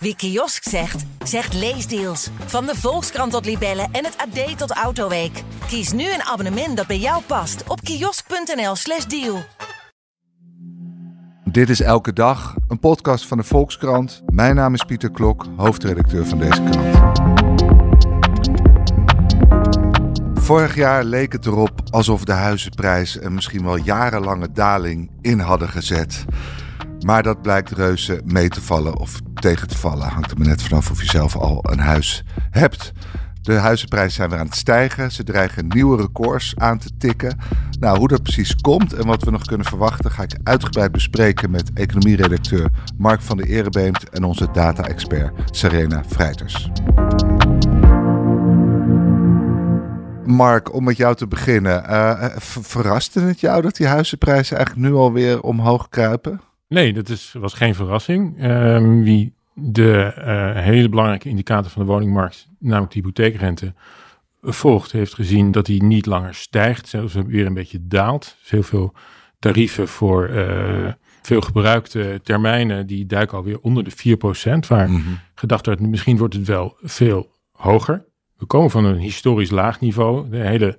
Wie kiosk zegt, zegt leesdeals. Van de Volkskrant tot Libellen en het AD tot Autoweek. Kies nu een abonnement dat bij jou past op kiosk.nl/slash deal. Dit is Elke Dag, een podcast van de Volkskrant. Mijn naam is Pieter Klok, hoofdredacteur van deze krant. Vorig jaar leek het erop alsof de huizenprijs een misschien wel jarenlange daling in hadden gezet. Maar dat blijkt reuze mee te vallen of tegen te vallen. Hangt er maar net vanaf of je zelf al een huis hebt. De huizenprijzen zijn weer aan het stijgen. Ze dreigen nieuwe records aan te tikken. Nou, hoe dat precies komt en wat we nog kunnen verwachten, ga ik uitgebreid bespreken met economieredacteur Mark van der Erebeemt en onze data-expert Serena Vrijters. Mark, om met jou te beginnen. Uh, verraste het jou dat die huizenprijzen eigenlijk nu alweer omhoog kruipen? Nee, dat is, was geen verrassing. Um, wie de uh, hele belangrijke indicator van de woningmarkt, namelijk de hypotheekrente, volgt, heeft gezien dat die niet langer stijgt, zelfs weer een beetje daalt. Dus heel veel tarieven voor uh, veel gebruikte termijnen, die duiken alweer onder de 4%, waar mm -hmm. gedacht werd, misschien wordt het wel veel hoger. We komen van een historisch laag niveau. De hele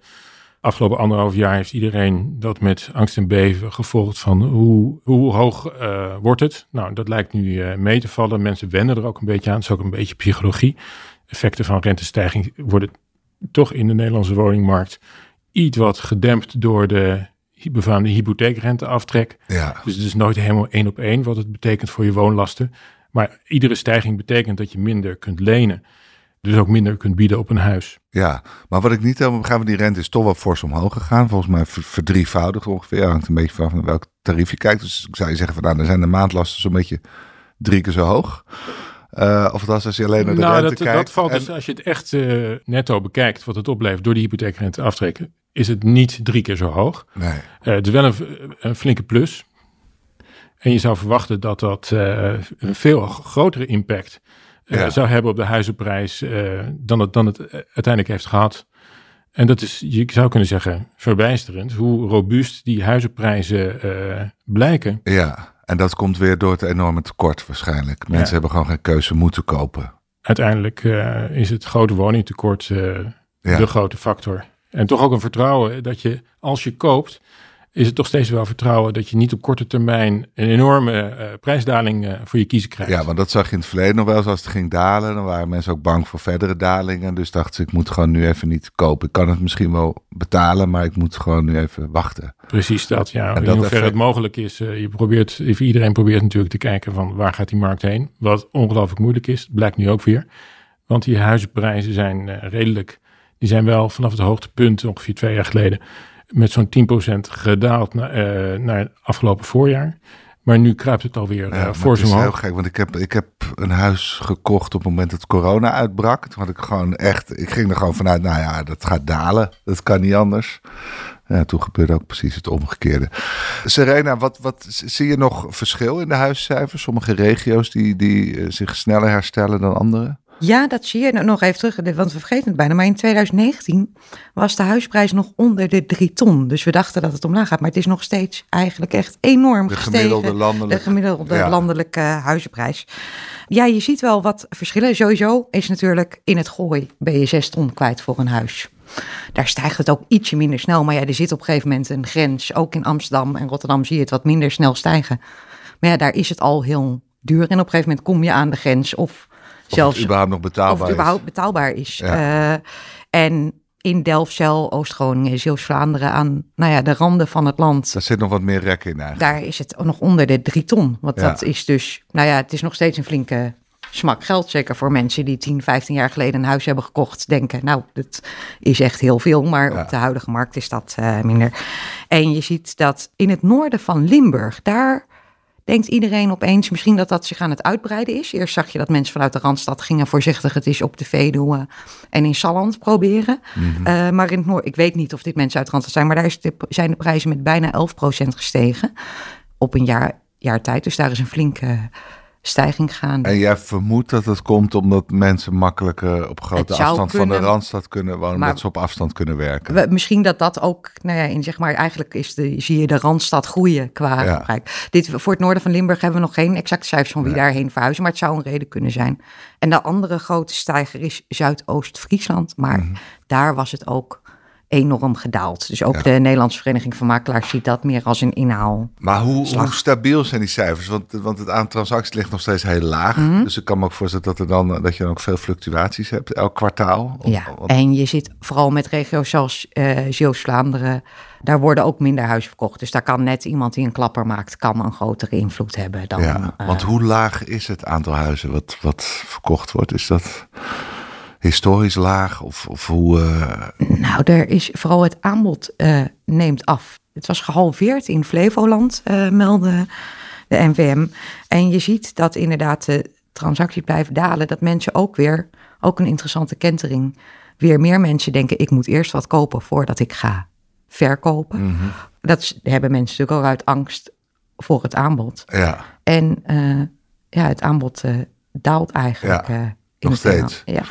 afgelopen anderhalf jaar heeft iedereen dat met angst en beven gevolgd van hoe, hoe hoog uh, wordt het. Nou, dat lijkt nu uh, mee te vallen. Mensen wennen er ook een beetje aan. Het is ook een beetje psychologie. Effecten van rentestijging worden toch in de Nederlandse woningmarkt iets wat gedempt door de befaamde hypotheekrenteaftrek. Ja. Dus het is nooit helemaal één op één wat het betekent voor je woonlasten. Maar iedere stijging betekent dat je minder kunt lenen dus ook minder kunt bieden op een huis. Ja, maar wat ik niet helemaal begrijp, die rente is toch wel fors omhoog gegaan. Volgens mij verdrievoudigd ongeveer. Hangt een beetje van welk tarief je kijkt. Dus ik zou je zeggen van nou, dan zijn de maandlasten zo'n beetje drie keer zo hoog. Uh, of dat als je alleen naar de nou, rente dat, kijkt. dat valt en... dus, als je het echt uh, netto bekijkt, wat het oplevert door die hypotheekrente aftrekken, is het niet drie keer zo hoog. Nee. Uh, het is wel een, een, flinke plus. En je zou verwachten dat dat een veel grotere impact ja. zou hebben op de huizenprijs uh, dan, het, dan het uiteindelijk heeft gehad. En dat is, je zou kunnen zeggen, verbijsterend hoe robuust die huizenprijzen uh, blijken. Ja, en dat komt weer door het enorme tekort waarschijnlijk. Mensen ja. hebben gewoon geen keuze moeten kopen. Uiteindelijk uh, is het grote woningtekort ja. de grote factor. En toch ook een vertrouwen dat je, als je koopt, is het toch steeds wel vertrouwen dat je niet op korte termijn een enorme uh, prijsdaling uh, voor je kiezen krijgt. Ja, want dat zag je in het verleden nog wel eens als het ging dalen. Dan waren mensen ook bang voor verdere dalingen. Dus dachten ze, ik moet gewoon nu even niet kopen. Ik kan het misschien wel betalen, maar ik moet gewoon nu even wachten. Precies dat, ja. En in hoeverre effect... het mogelijk is. Uh, je probeert, iedereen probeert natuurlijk te kijken van waar gaat die markt heen. Wat ongelooflijk moeilijk is, blijkt nu ook weer. Want die huizenprijzen zijn redelijk, die zijn wel vanaf het hoogtepunt ongeveer twee jaar geleden met zo'n 10% gedaald na, uh, naar het afgelopen voorjaar. Maar nu kruipt het alweer ja, uh, voor zo'n Het is heel gek, want ik heb, ik heb een huis gekocht op het moment dat corona uitbrak. Toen had ik gewoon echt, ik ging er gewoon vanuit, nou ja, dat gaat dalen. Dat kan niet anders. Ja, toen gebeurde ook precies het omgekeerde. Serena, wat, wat zie je nog verschil in de huiscijfers? Sommige regio's die, die zich sneller herstellen dan andere? Ja, dat zie je nog even terug, want we vergeten het bijna. Maar in 2019 was de huisprijs nog onder de 3 ton. Dus we dachten dat het omlaag gaat, maar het is nog steeds eigenlijk echt enorm de gestegen. Gemiddelde landelijke, de gemiddelde ja. landelijke huizenprijs. Ja, je ziet wel wat verschillen. Sowieso is natuurlijk in het gooi ben je 6 ton kwijt voor een huis. Daar stijgt het ook ietsje minder snel. Maar ja, er zit op een gegeven moment een grens. Ook in Amsterdam en Rotterdam zie je het wat minder snel stijgen. Maar ja, daar is het al heel duur. En op een gegeven moment kom je aan de grens of zelfs het überhaupt nog betaalbaar of het überhaupt is. betaalbaar is. Ja. Uh, en in Delfzijl, Oost-Groningen, Zeeuws-Vlaanderen aan nou ja, de randen van het land. Daar zit nog wat meer rek in eigenlijk. Daar is het nog onder de drie ton. Want ja. dat is dus, nou ja, het is nog steeds een flinke smak geld. Zeker voor mensen die 10, 15 jaar geleden een huis hebben gekocht. Denken, nou, dat is echt heel veel. Maar ja. op de huidige markt is dat uh, minder. En je ziet dat in het noorden van Limburg, daar denkt iedereen opeens misschien dat dat zich aan het uitbreiden is. Eerst zag je dat mensen vanuit de Randstad gingen voorzichtig het is op de Veluwe en in Salland proberen. Mm -hmm. uh, maar in het Noord, ik weet niet of dit mensen uit Randstad zijn, maar daar is de, zijn de prijzen met bijna 11% gestegen op een jaar, jaar tijd. Dus daar is een flinke stijging gaan. En jij vermoedt dat het komt omdat mensen makkelijker op grote afstand van de Randstad kunnen wonen, maar, dat ze op afstand kunnen werken. We, misschien dat dat ook, nou ja, in zeg maar, eigenlijk is de, zie je de Randstad groeien qua ja. gebruik. Dit, voor het noorden van Limburg hebben we nog geen exacte cijfers van wie daarheen verhuizen, maar het zou een reden kunnen zijn. En de andere grote stijger is Zuidoost-Friesland, maar mhm. daar was het ook enorm gedaald. Dus ook de Nederlandse Vereniging van Makelaars ziet dat meer als een inhaal. Maar hoe, hoe stabiel zijn die cijfers? Want, want het aantal transacties ligt nog steeds heel laag. Mhm. Dus ik kan me ook voorstellen dat, er dan, dat je dan ook veel fluctuaties hebt elk kwartaal. Ja, en je zit vooral met regio's zoals uh, Zeeuws-Vlaanderen. Daar worden ook minder huizen verkocht. Dus daar kan net iemand die een klapper maakt, kan een grotere invloed hebben dan... Ja, want hoe laag is het aantal huizen wat, wat verkocht wordt? Is dat historisch laag? Of, of hoe. Uh... Nou, er is vooral het aanbod uh, neemt af. Het was gehalveerd in Flevoland, uh, meldde de NVM. En je ziet dat inderdaad de transacties blijven dalen. Dat mensen ook weer, ook een interessante kentering, weer meer mensen denken: ik moet eerst wat kopen voordat ik ga verkopen. Mm -hmm. Dat hebben mensen natuurlijk ook uit angst voor het aanbod. Ja. En ja, het aanbod daalt eigenlijk. Ja, nog steeds. Ja.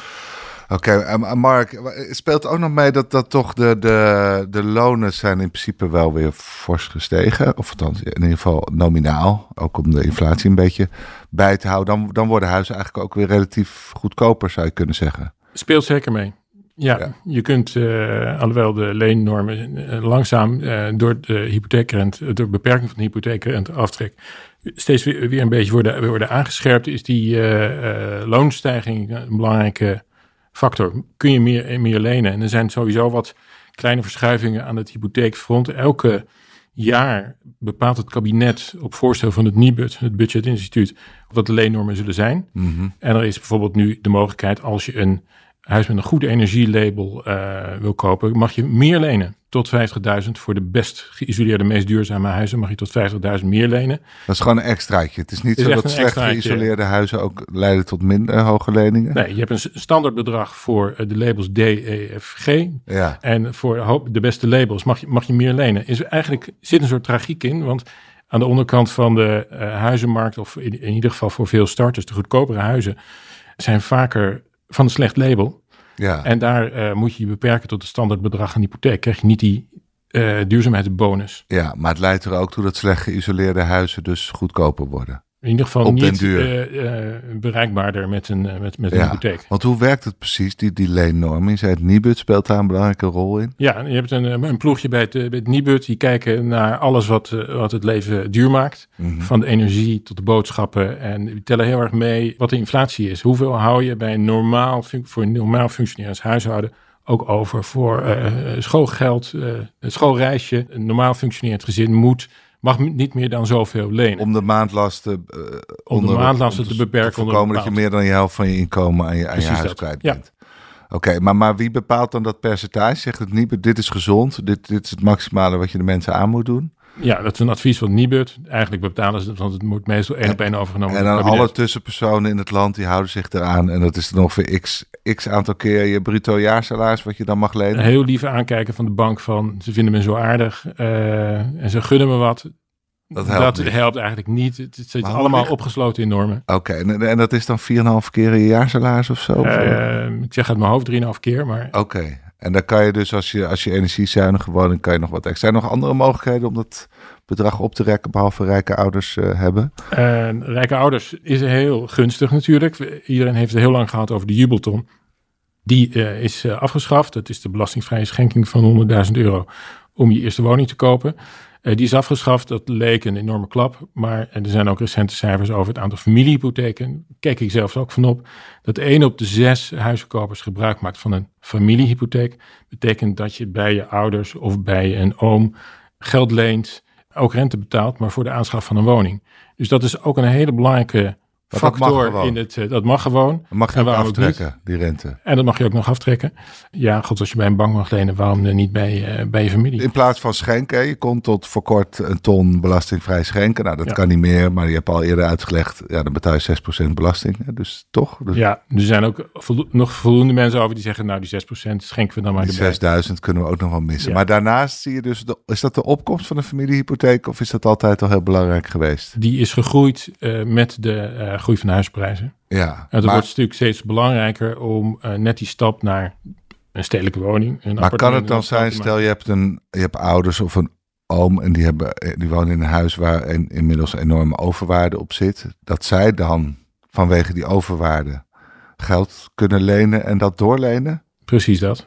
Oké, okay, Mark, speelt ook nog mee dat, dat toch de, de, de lonen zijn in principe wel weer fors gestegen. Of althans, in ieder geval nominaal. Ook om de inflatie een beetje bij te houden. Dan, dan worden huizen eigenlijk ook weer relatief goedkoper, zou je kunnen zeggen. Speelt zeker mee. Ja, je kunt, uh, alhoewel de leennormen uh, langzaam uh, door de hypotheekrente, door beperking van de hypotheekrente aftrek, steeds weer, weer een beetje worden, worden aangescherpt, is die loonstijging een belangrijke factor. Kun je meer, meer lenen? En er zijn sowieso wat kleine verschuivingen aan het hypotheekfront. Elke jaar bepaalt het kabinet op voorstel van het NIBUD, het Budgetinstituut, wat de leennormen zullen zijn. Mhm. En er is bijvoorbeeld nu de mogelijkheid als je een huis met een goed energielabel uh, wil kopen, mag je meer lenen. Tot 50.000 voor de best geïsoleerde, meest duurzame huizen mag je tot 50.000 meer lenen. Dat is gewoon een extraatje. Het is niet zo dat slecht geïsoleerde huizen ook leiden tot minder hoge leningen. Nee, je hebt een standaardbedrag voor eh, de labels D, E, F, G. Ja. En voor de beste labels mag je, mag je meer lenen. Is eigenlijk zit een soort tragiek in, want aan de onderkant van de uh, huizenmarkt, of in, in ieder geval voor veel starters, de goedkopere huizen, zijn vaker van een slecht label. Ja. En daar uh, moet je je beperken tot het standaardbedrag aan hypotheek. Krijg je niet die uh, duurzaamheidsbonus. Ja, maar het leidt er ook toe dat slecht geïsoleerde huizen dus goedkoper worden. In ieder geval niet uh, bereikbaarder met een, met, met een hypotheek. Want hoe werkt het precies, die, die leennorm? Je zei het Nibud speelt daar een belangrijke rol in. Ja, je hebt een, een ploegje bij het, bij het Nibud. Die kijken naar alles wat, wat het leven duur maakt. Mhm. Van de energie tot de boodschappen. En die tellen heel erg mee wat de inflatie is. Hoeveel hou je bij een normaal, voor een normaal functionerend huishouden ook over voor uh, schoolgeld, uh, een schoolreisje. Een normaal functionerend gezin moet mag niet meer dan zoveel lenen. Om de maandlasten, uh, om de maandlasten te beperken. Te voorkomen dat je meer dan je helft van je inkomen aan je, aan je huis kwijt bent. Ja. Oké, maar, maar wie bepaalt dan dat percentage? Zegt het niet, dit is gezond, dit, dit is het maximale wat je de mensen aan moet doen? Ja, dat is een advies van Nibud. Eigenlijk bepalen ze het, want het moet meestal één op één overgenomen worden. En dan alle tussenpersonen in het land, die houden zich eraan. En dat is dan ongeveer x, x aantal keer je bruto jaarsalaris wat je dan mag lenen. Een heel lief aankijken van de bank van, ze vinden me zo aardig uh, en ze gunnen me wat. Dat helpt, dat helpt eigenlijk niet. Het zit allemaal opgesloten in normen. Oké, en, en, dat is dan 4,5 keer je jaarsalaris of zo? Uh, ik zeg uit mijn hoofd 3,5 keer, maar... Oké, en dan kan je dus als je, als je energiezuinig woont, kan je nog wat extra. Zijn er nog andere mogelijkheden om dat bedrag op te rekken, behalve rijke ouders uh, hebben? Uh, rijke ouders is heel gunstig natuurlijk. Iedereen heeft het heel lang gehad over de jubelton. Die uh, is afgeschaft. Dat is de belastingvrije schenking van 100.000 euro om je eerste woning te kopen. Uh, die is afgeschaft, dat leek een enorme klap. Maar er zijn ook recente cijfers over het aantal familiehypotheken. Kijk ik zelfs ook van op. Dat 1 op de 6 huizenkopers gebruik maakt van een familiehypotheek. Betekent dat je bij je ouders of bij een oom geld leent. Ook rente betaalt, maar voor de aanschaf van een woning. Dus dat is ook een hele belangrijke factor in het. Uh, dat mag gewoon. mag je ook aftrekken, die rente. En dat mag je ook nog aftrekken. Ja, god, als je bij een bank mag lenen, waarom dan niet bij, uh, bij je familie? In plaats van schenken, je kon tot voor kort een ton belastingvrij schenken. Nou, dat kan niet meer, maar je hebt al eerder uitgelegd, ja, dan betaal je 6% belasting. Dus toch? Dus... Ja, er zijn ook nog voldoende mensen over die zeggen, nou, die 6% schenken we dan maar die 6000 kunnen we ook nog wel missen. Maar daarnaast zie je dus, de, is dat de opkomst van een familiehypotheek of is dat altijd al heel belangrijk geweest? Die is gegroeid uh, met de groei van de huisprijzen. Ja, En het maar, wordt natuurlijk steeds belangrijker om eh, net die stap naar een stedelijke woning. Een maar kan het dan zijn, te stel je hebt, een, je hebt ouders of een oom en die, hebben, eh, die wonen in een huis waar inmiddels enorme overwaarde op zit, dat zij dan vanwege die overwaarde geld kunnen lenen en dat doorlenen? Precies dat.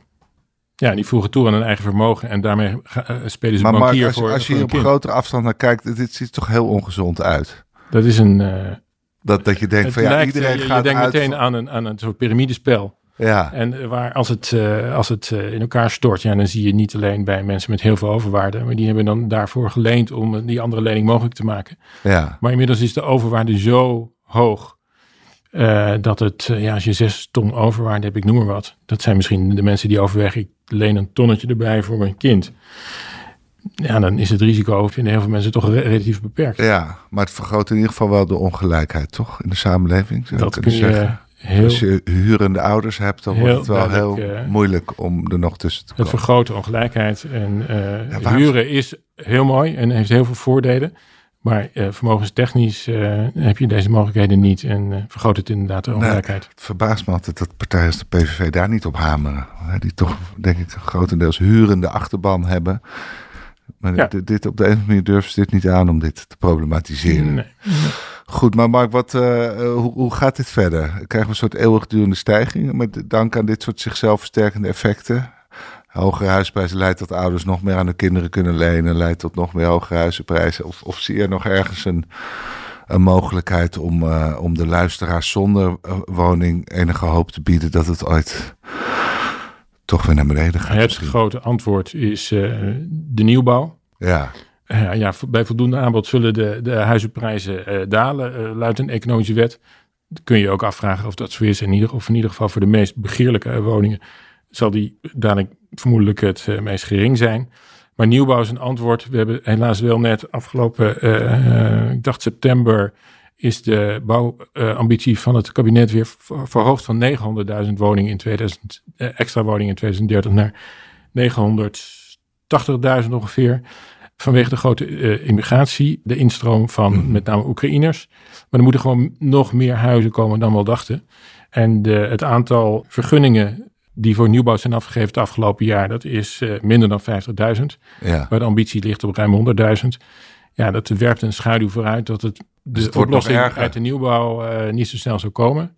Ja, die voegen toe aan een eigen vermogen en daarmee eh, spelen ze Maar Mark, bankier als, je- voor, als je hier op kind. grotere afstand naar kijkt, dit ziet er toch heel ongezond uit. Dat is een... eh, Dat, dat je denkt het van ja, lijkt, iedereen eh, je, gaat je denkt uit. meteen aan een, aan een soort piramidespel. Ja, En eh, waar als het, eh, als het in elkaar stort, ja, dan zie je niet alleen bij mensen met heel veel overwaarde, maar die hebben dan daarvoor geleend om die andere lening mogelijk te maken. ja. Maar inmiddels is de overwaarde zo hoog dat het, ja, als je zes ton overwaarde hebt, ik noem maar wat, dat zijn misschien de mensen die overwegen, ik leen een tonnetje erbij voor mijn kind. Ja, dan is het risico, vinden heel veel mensen toch re- relatief beperkt. Ja, maar het vergroot in ieder geval wel de ongelijkheid, toch? In de samenleving. zou dat kun je zeggen. heel, Als je hurende ouders hebt, dan wordt het wel heel moeilijk om er nog tussen te Het komen. vergroot de ongelijkheid. En eh, Ja, waarom- huren is heel mooi en heeft heel veel voordelen. Maar eh, vermogenstechnisch eh, heb je deze mogelijkheden niet. En vergroot het inderdaad de ongelijkheid. Het verbaast me altijd dat partijen als de PVV daar niet op hameren. Die toch, denk ik, grotendeels hurende achterban hebben. Maar Ja. dit, dit op de een of andere manier durven ze dit niet aan om dit te problematiseren. Nee. Goed, maar Mark, wat, eh, eh, hoe, hoe gaat dit verder? Krijgen we een soort eeuwigdurende stijging met dank aan dit soort zichzelf versterkende effecten? Hogere huisprijzen leidt tot ouders nog meer aan hun kinderen kunnen lenen, leidt tot nog meer hogere huizenprijzen. Of, of zie je nog ergens een, een mogelijkheid om, eh, om de luisteraars zonder woning enige hoop te bieden dat het ooit toch weer naar beneden gaat? Het misschien? grote antwoord is eh, de nieuwbouw. Ja, Eh, ja, bij voldoende aanbod zullen de, de huizenprijzen eh, dalen, luidt een economische wet. Dan kun je ook afvragen of dat zo is. In ieder, of in ieder geval voor de meest begeerlijke woningen zal die dadelijk vermoedelijk het meest gering zijn. Maar nieuwbouw is een antwoord. We hebben helaas wel net afgelopen, ik dacht september, is de bouwambitie van het kabinet weer ver- verhoogd van 900.000 woningen in 2000, eh, extra woningen in 2030 naar 980.000 ongeveer. Vanwege de grote eh, immigratie, de instroom van Mhm. met name Oekraïners. Maar er moeten gewoon nog meer huizen komen dan we al dachten. En de, het aantal vergunningen die voor nieuwbouw zijn afgegeven het afgelopen jaar, dat is eh, minder dan 50.000. ja. Waar de ambitie ligt op ruim 100.000. Ja, dat werpt een schaduw vooruit dat het Dus het wordt nog erger. uit de nieuwbouw eh, niet zo snel zou komen.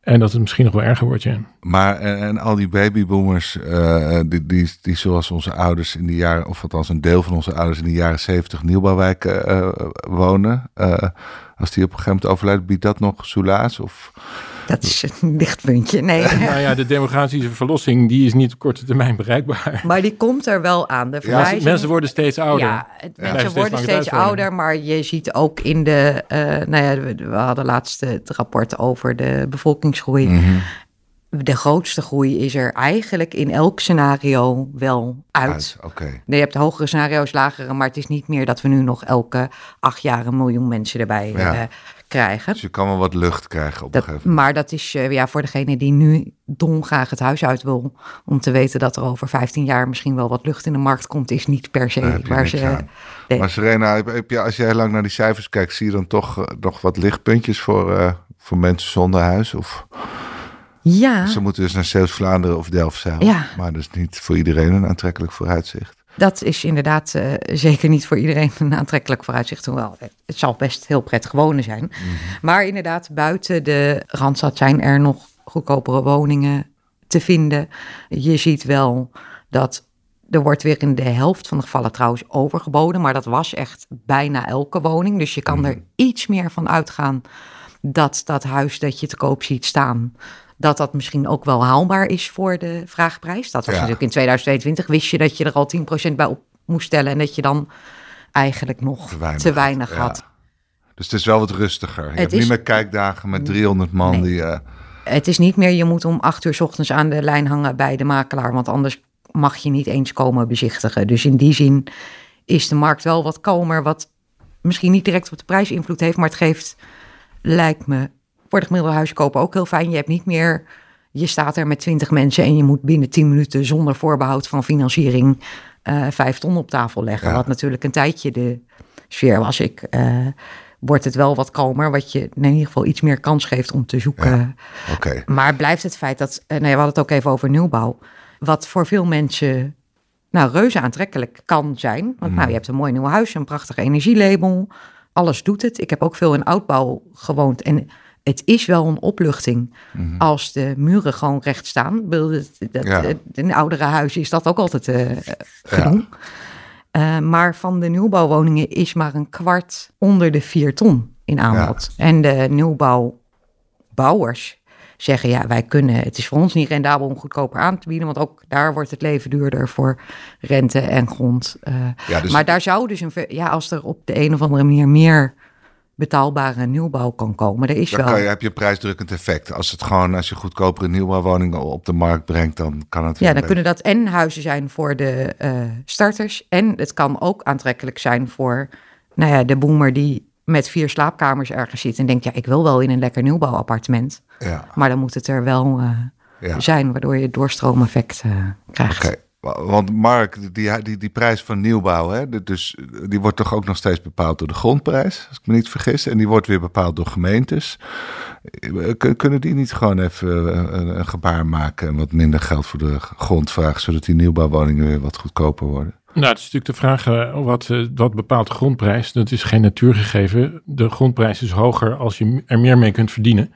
En dat het misschien nog wel erger wordt, ja. Maar en, en al die babyboomers, eh, die, die, die zoals onze ouders in de jaren, of althans een deel van onze ouders in de jaren zeventig nieuwbouwwijken eh, wonen. eh, als die op een gegeven moment overlijdt, biedt dat nog soelaas? Of Dat is een lichtpuntje. Nee. nou ja, de demografische verlossing, die is niet op korte termijn bereikbaar. Maar die komt er wel aan. De Ja. Mensen worden steeds ouder. Ja, het- mensen steeds worden steeds ouder, maar je ziet ook in de, eh, nou ja, we, we hadden laatst het rapport over de bevolkingsgroei. Mhm. De grootste groei is er eigenlijk in elk scenario wel uit. uit? Je hebt hogere scenario's, lagere, maar het is niet meer dat we nu nog elke acht jaar een miljoen mensen erbij Ja. eh, krijgen. Dus je kan wel wat lucht krijgen op een gegeven moment. maar dat is eh, ja, voor degene die nu dolgraag het huis uit wil, om te weten dat er over 15 jaar misschien wel wat lucht in de markt komt, is niet per se waar ze. nee. Maar Serena, heb, je, als je heel lang naar die cijfers kijkt, zie je dan toch eh, nog wat lichtpuntjes voor, voor mensen zonder huis? Of Ja, ze moeten dus naar Zeeuws-Vlaanderen of Delfzijl. Ja. Maar dat is niet voor iedereen een aantrekkelijk vooruitzicht. dat is inderdaad eh, zeker niet voor iedereen een aantrekkelijk vooruitzicht. Hoewel, het zal best heel prettig wonen zijn. Mhm. Maar inderdaad, buiten de Randstad zijn er nog goedkopere woningen te vinden. Je ziet wel dat er wordt weer in de helft van de gevallen trouwens overgeboden. Maar dat was echt bijna elke woning. Dus je kan er iets meer van uitgaan dat dat huis dat je te koop ziet staan... dat dat misschien ook wel haalbaar is voor de vraagprijs. Dat was Ja. natuurlijk in 2022. Wist je dat je er al 10% bij op moest stellen... en dat je dan eigenlijk nog te weinig, had. Dus het is wel wat rustiger. Je hebt is- niet meer kijkdagen met 300 man Nee. die... eh, Het is niet meer, je moet om acht uur 's ochtends aan de lijn hangen bij de makelaar, want anders mag je niet eens komen bezichtigen. Dus in die zin is de markt wel wat kalmer, wat misschien niet direct op de prijs invloed heeft, maar het geeft, lijkt me, voor de gemiddelde huis kopen ook heel fijn. Je hebt niet meer, je staat er met twintig mensen en je moet binnen tien minuten zonder voorbehoud van financiering eh, vijf ton op tafel leggen. Ja. Wat natuurlijk een tijdje de sfeer was. Ik eh, wordt het wel wat kalmer, wat je in ieder geval iets meer kans geeft om te zoeken. Maar blijft het feit dat, nee, we hadden het ook even over nieuwbouw, wat voor veel mensen nou, reuze aantrekkelijk kan zijn. Want nou, je hebt een mooi nieuw huis, een prachtig energielabel, alles doet het. Ik heb ook veel in oudbouw gewoond en het is wel een opluchting als de muren gewoon recht staan. Dat, dat, Ja. In oudere huizen is dat ook altijd eh gedoe. Eh, maar van de nieuwbouwwoningen is maar een kwart onder de 4 ton in aanbod. En de nieuwbouwbouwers zeggen, ja, wij kunnen, het is voor ons niet rendabel om goedkoper aan te bieden, want ook daar wordt het leven duurder voor rente en grond. Ja, dus maar daar zou dus een, ja, als er op de een of andere manier meer betaalbare nieuwbouw kan komen, er is dan wel. je, heb je een prijsdrukkend effect. Als het gewoon, als je goedkopere nieuwbouwwoningen op de markt brengt, dan kan het. Ja, dan kunnen dat en huizen zijn voor de eh, starters. En het kan ook aantrekkelijk zijn voor nou ja, de boomer die met vier slaapkamers ergens zit en denkt, ja, ik wil wel in een lekker nieuwbouwappartement. Ja, Maar dan moet het er wel eh, ja. zijn, waardoor je het doorstroomeffect eh, krijgt. Want Mark, die, die, die prijs van nieuwbouw, hè, dus, die wordt toch ook nog steeds bepaald door de grondprijs, als ik me niet vergis. En die wordt weer bepaald door gemeentes. Eh, kun- Kunnen die niet gewoon even eh, een, een gebaar maken en wat minder geld voor de grond vragen, zodat die nieuwbouwwoningen weer wat goedkoper worden? Nou, het is natuurlijk de vraag eh, wat, wat bepaalt de grondprijs. Dat is geen natuurgegeven. De grondprijs is hoger als je er meer mee kunt verdienen.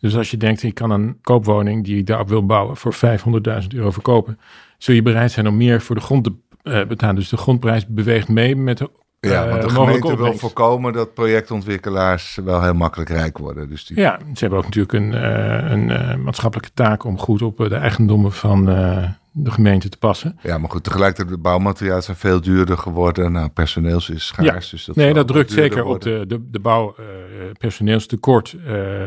Dus als je denkt, ik kan een koopwoning die ik daarop wil bouwen voor 500.000 euro verkopen, zul je bereid zijn om meer voor de grond te eh, betalen. Dus de grondprijs beweegt mee met Ja, eh, want de gemeente wil voorkomen dat projectontwikkelaars wel heel makkelijk rijk worden. Dus die, Ja, ze hebben ook natuurlijk een, eh, een eh, maatschappelijke taak om goed op de eigendommen van de gemeente te passen. Ja, maar goed, tegelijkertijd de bouwmaterialen zijn veel duurder geworden. Nou, personeels is schaars. Dus dat nee, dat drukt zeker op de, de, de bouw, personeelstekort,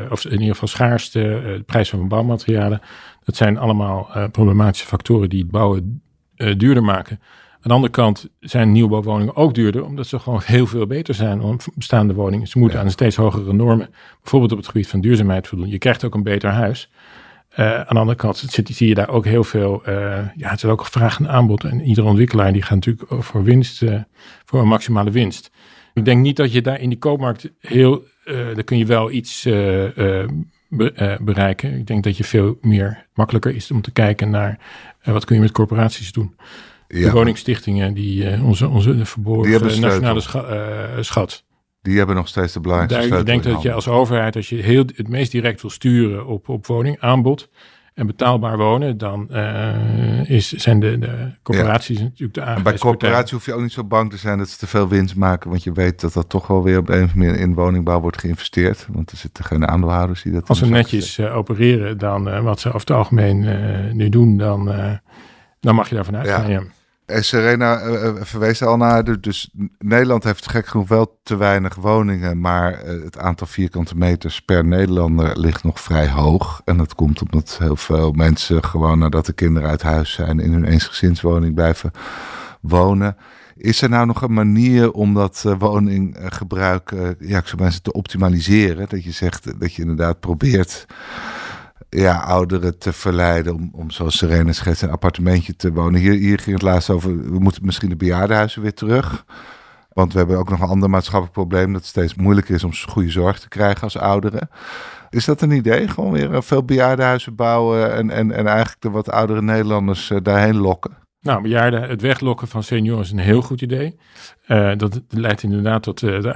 of in ieder geval schaarste, de prijs van bouwmaterialen. Dat zijn allemaal problematische factoren die het bouwen duurder maken. Aan de andere kant zijn nieuwbouwwoningen ook duurder, omdat ze gewoon heel veel beter zijn dan bestaande woningen. Ze moeten Ja. aan steeds hogere normen, bijvoorbeeld op het gebied van duurzaamheid voldoen. Je krijgt ook een beter huis. Eh, aan de andere kant zit, zie je daar ook heel veel, eh, ja, het is ook vraag en aanbod. En iedere ontwikkelaar die gaat natuurlijk voor winst, eh, voor een maximale winst. Ik denk niet dat je daar in die koopmarkt heel, daar kun je wel iets be- bereiken. Ik denk dat je veel meer makkelijker is om te kijken naar wat kun je met corporaties doen. De Ja, woningstichtingen, die eh, onze, onze verborgen Die nationale scha- eh, schat. die hebben nog steeds de belangrijkste Daar, ik denk dat je als overheid, als je heel, het meest direct wil sturen op, op woningaanbod en betaalbaar wonen, dan eh, is, zijn de, de corporaties natuurlijk de En bij aangewezen partij. corporatie hoef je ook niet zo bang te zijn dat ze te veel winst maken. Want je weet dat dat toch wel weer op de een of andere manier in woningbouw wordt geïnvesteerd. Want er zitten geen aandeelhouders die dat... Als ze de netjes opereren, dan eh, wat ze over het algemeen nu doen, dan, dan mag je daarvan uitgaan. Ja. En Serena eh, eh, verwees er al naar. Dus Nederland heeft gek genoeg wel te weinig woningen. Maar eh, het aantal vierkante meters per Nederlander ligt nog vrij hoog. En dat komt omdat heel veel mensen gewoon nadat de kinderen uit huis zijn... in hun eensgezinswoning blijven wonen. Is er nou nog een manier om dat eh, woninggebruik eh, ja, ik zou zeggen, te optimaliseren? Dat je zegt eh, dat je inderdaad probeert ja, ouderen te verleiden om, om zoals Serena schetst, een appartementje te wonen. Hier, hier ging het laatst over, we moeten misschien de bejaardenhuizen weer terug. Want we hebben ook nog een ander maatschappelijk probleem, dat het steeds moeilijker is om goede zorg te krijgen als ouderen. Is dat een idee? Gewoon weer eh, veel bejaardenhuizen bouwen en, en, en eigenlijk de wat oudere Nederlanders eh, daarheen lokken? Nou, bejaarden, het weglokken van senioren is een heel goed idee. Eh, dat leidt inderdaad tot eh,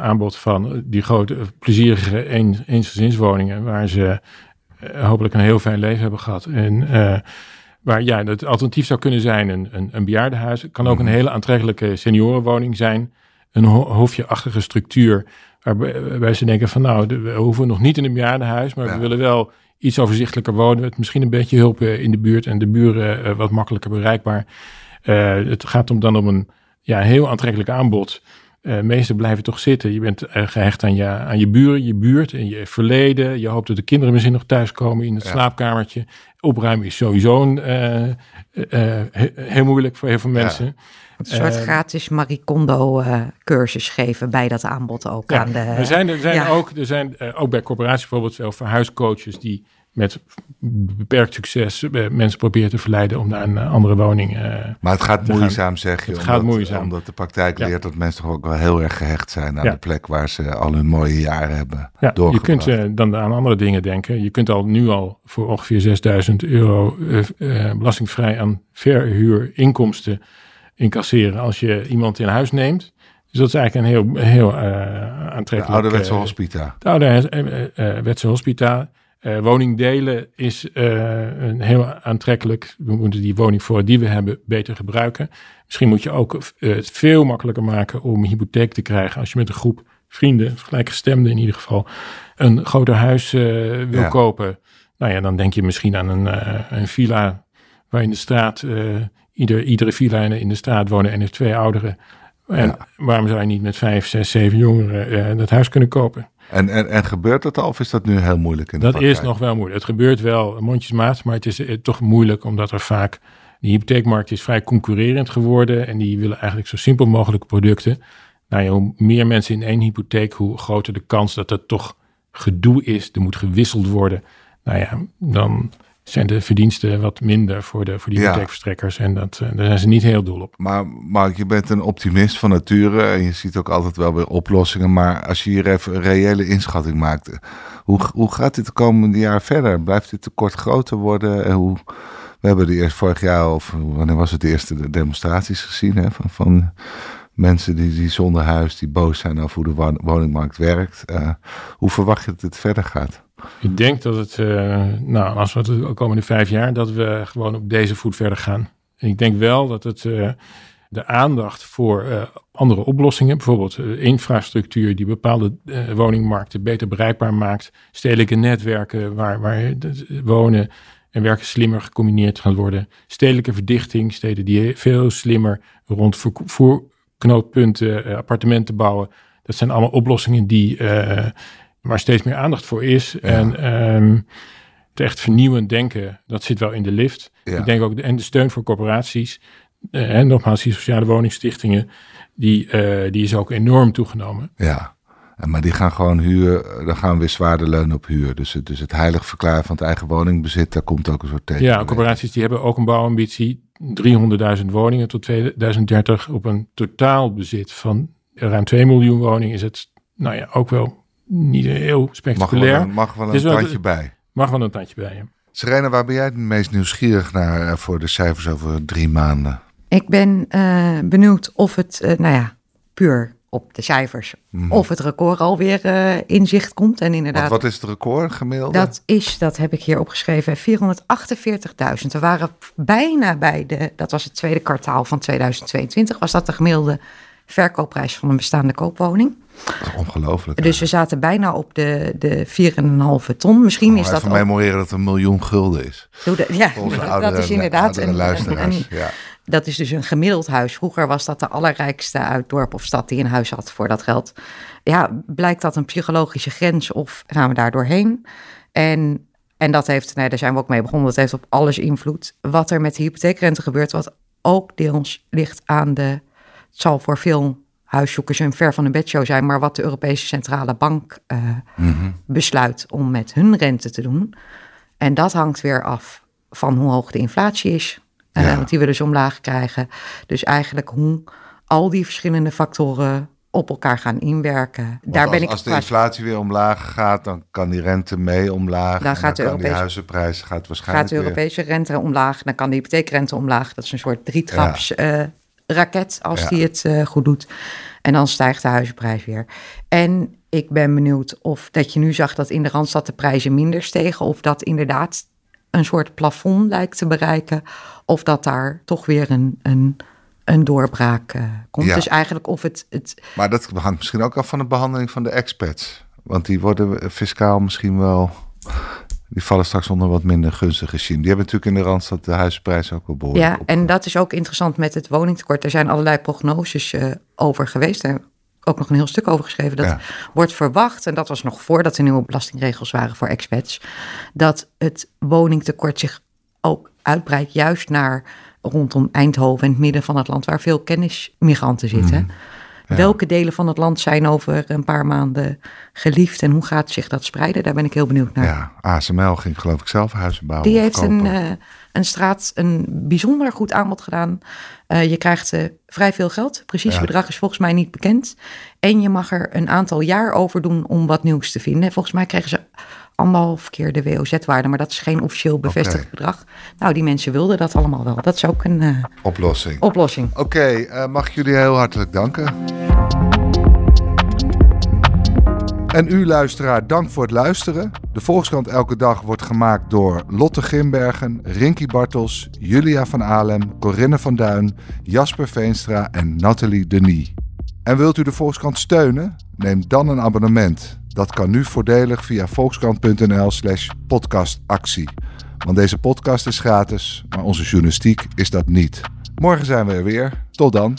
aanbod van die grote, plezierige een, eensgezinswoningen, waar ze hopelijk een heel fijn leven hebben gehad. En eh, waar ja, het alternatief zou kunnen zijn een, een, een bejaardenhuis. Het kan ook een hele aantrekkelijke seniorenwoning zijn. Een ho- hofje-achtige structuur, waarbij, ze denken van nou, we hoeven nog niet in een bejaardenhuis, maar Ja. we willen wel iets overzichtelijker wonen. Met misschien een beetje hulp eh, in de buurt en de buren eh, wat makkelijker bereikbaar. Eh, het gaat om dan om een ja, heel aantrekkelijk aanbod. Eh meesten blijven toch zitten. Je bent eh, gehecht aan je, aan je buren, je buurt en je verleden. Je hoopt dat de kinderen misschien nog thuiskomen in het Ja. slaapkamertje. Opruimen is sowieso een, eh, he- heel moeilijk voor heel veel mensen. Een soort gratis Marie Kondo eh, cursus geven bij dat aanbod ook Ja, aan de... er zijn, er zijn, ja. ook, er zijn ook bij corporaties bijvoorbeeld veel verhuiscoaches die met beperkt succes eh, mensen probeert te verleiden om naar een eh, andere woning uh, Maar het gaat moeizaam, zeg je. Het gaat moeizaam. Omdat de praktijk leert dat mensen toch ook wel heel erg gehecht zijn aan de plek waar ze al hun mooie jaren hebben ja, Je kunt dan aan andere dingen denken. Je kunt al nu al voor ongeveer 6000 euro belastingvrij aan verhuurinkomsten incasseren als je iemand in huis neemt. Dus dat is eigenlijk een heel, heel aantrekkelijk... De ouderwetse hospita. De ouderwetse hospita. Uh, woningdelen is uh, een heel aantrekkelijk. We moeten die woning voor die we hebben beter gebruiken. Misschien moet je ook uh, het veel makkelijker maken om een hypotheek te krijgen als je met een groep vrienden, gelijkgestemden in ieder geval, een groter huis wil kopen. Nou ja, dan denk je misschien aan een, een villa waar in de straat, ieder, iedere villa in de straat wonen en heeft twee ouderen. En waarom zou je niet met vijf, zes, zeven jongeren dat huis kunnen kopen? En, en, en gebeurt dat al of is dat nu heel moeilijk in de Dat is nog wel moeilijk. Het gebeurt wel mondjesmaat, maar het is eh, toch moeilijk omdat er vaak... De hypotheekmarkt is vrij concurrerend geworden en die willen eigenlijk zo simpel mogelijk producten. Nou ja, hoe meer mensen in één hypotheek, hoe groter de kans dat er toch gedoe is. Er moet gewisseld worden. Nou ja, dan zijn de verdiensten wat minder voor de, voor die hypotheekverstrekkers. En dat, uh, daar zijn ze niet heel dol op. Maar Mark, je bent een optimist van nature en je ziet ook altijd wel weer oplossingen. Maar als je hier even een reële inschatting maakt, hoe, hoe gaat dit de komende jaar verder? Blijft dit tekort groter worden? En hoe, we hebben de eerste vorig jaar, of wanneer was het de eerste demonstraties gezien hè, van, van mensen die, die zonder huis, die boos zijn over hoe de woningmarkt werkt. Uh, hoe verwacht je dat dit verder gaat? Ik denk dat het, uh, nou, als we het de komende vijf jaar, dat we gewoon op deze voet verder gaan. En ik denk wel dat het uh, de aandacht voor uh, andere oplossingen, bijvoorbeeld infrastructuur die bepaalde woningmarkten beter bereikbaar maakt, stedelijke netwerken waar, waar wonen en werken slimmer gecombineerd gaan worden, stedelijke verdichting, steden die veel slimmer rond voerknooppunten, appartementen bouwen. Dat zijn allemaal oplossingen die waar steeds meer aandacht voor is. En um, het echt vernieuwend denken, dat zit wel in de lift. Ik denk ook, en de steun voor corporaties, uh, en nogmaals, die sociale woningstichtingen, die, uh, die is ook enorm toegenomen. Ja, maar die gaan gewoon huur, dan gaan weer zwaarder leunen op huur. Dus, dus het heilig verklaren van het eigen woningbezit, daar komt ook een soort tegen. Ja, corporaties die hebben ook een bouwambitie. 300.000 woningen tot 2030 op een totaalbezit van ruim 2 miljoen woningen is het nou ja, ook wel niet heel spectaculair. Mag wel, mag wel een tandje bij. Mag wel een tandje bij, ja. Serena, waar ben jij het meest nieuwsgierig naar eh, voor de cijfers over drie maanden? Ik ben uh, benieuwd of het, uh, nou ja, puur op de cijfers, mm. of het record alweer uh, in zicht komt. En inderdaad. Wat, wat is het record gemiddeld? Dat is, dat heb ik hier opgeschreven, 448.000. We waren bijna bij de, dat was het tweede kwartaal van 2022, was dat de gemiddelde verkoopprijs van een bestaande koopwoning. ongelooflijk. Dus we zaten bijna op de, de 4,5 ton. Misschien oh, is dat. Even ook... memoreren dat het een miljoen gulden is. ja, dat is inderdaad. Een, luisteraars. ja. Dat is dus een gemiddeld huis. Vroeger was dat de allerrijkste uit dorp of stad die een huis had voor dat geld. Ja, blijkt dat een psychologische grens of gaan we daar doorheen? En, en dat heeft, nee, daar zijn we ook mee begonnen, dat heeft op alles invloed. Wat er met de hypotheekrente gebeurt, wat ook deels ligt aan de het zal voor veel huiszoekers een ver van een bedshow zijn, maar wat de Europese Centrale Bank uh, besluit om met hun rente te doen. En dat hangt weer af van hoe hoog de inflatie is. Uh, Want die willen ze omlaag krijgen. Dus eigenlijk hoe al die verschillende factoren op elkaar gaan inwerken. Daar als, ben ik als de inflatie weer omlaag gaat, dan kan die rente mee omlaag. Dan, gaat de Europese, huizenprijs gaat waarschijnlijk gaat de Europese rente omlaag. Dan kan de hypotheekrente omlaag. Dat is een soort drietraps ja raket als die het uh, goed doet. En dan stijgt de huizenprijs weer. En ik ben benieuwd of dat je nu zag dat in de Randstad de prijzen minder stegen. Of dat inderdaad een soort plafond lijkt te bereiken. Of dat daar toch weer een, een, een doorbraak uh, komt. Dus eigenlijk of het, het... Maar dat hangt misschien ook af van de behandeling van de expats. Want die worden fiscaal misschien wel die vallen straks onder wat minder gunstig regime. Die hebben natuurlijk in de Randstad de huisprijs ook wel behoorlijk Ja, en dat is ook interessant met het woningtekort. Er zijn allerlei prognoses uh, over geweest. Er ook nog een heel stuk over geschreven. Dat wordt verwacht, en dat was nog voordat er nieuwe belastingregels waren voor expats, dat het woningtekort zich ook uitbreidt juist naar rondom Eindhoven en het midden van het land, waar veel kennismigranten zitten. Welke delen van het land zijn over een paar maanden geliefd en hoe gaat zich dat spreiden? Daar ben ik heel benieuwd naar. Ja, ASML ging geloof ik zelf huizen bouwen. Die heeft een, uh, een straat een bijzonder goed aanbod gedaan. Uh, je krijgt uh, vrij veel geld. Precies ja. bedrag is volgens mij niet bekend. En je mag er een aantal jaar over doen om wat nieuws te vinden. Volgens mij krijgen ze anderhalf keer de WOZ-waarde, maar dat is geen officieel bevestigd okay. bedrag. Nou, die mensen wilden dat allemaal wel. Dat is ook een uh, oplossing. oplossing. Oké, okay, uh, mag ik jullie heel hartelijk danken. En u luisteraar, dank voor het luisteren. De Volkskrant Elke Dag wordt gemaakt door Lotte Grimbergen, Rinky Bartels, Julia van Alem, Corinne van Duin, Jasper Veenstra en Nathalie Denis. En wilt u de Volkskrant steunen? Neem dan een abonnement. Dat kan nu voordelig via volkskrant.nl slash podcastactie. Want deze podcast is gratis, maar onze journalistiek is dat niet. Morgen zijn we er weer. Tot dan.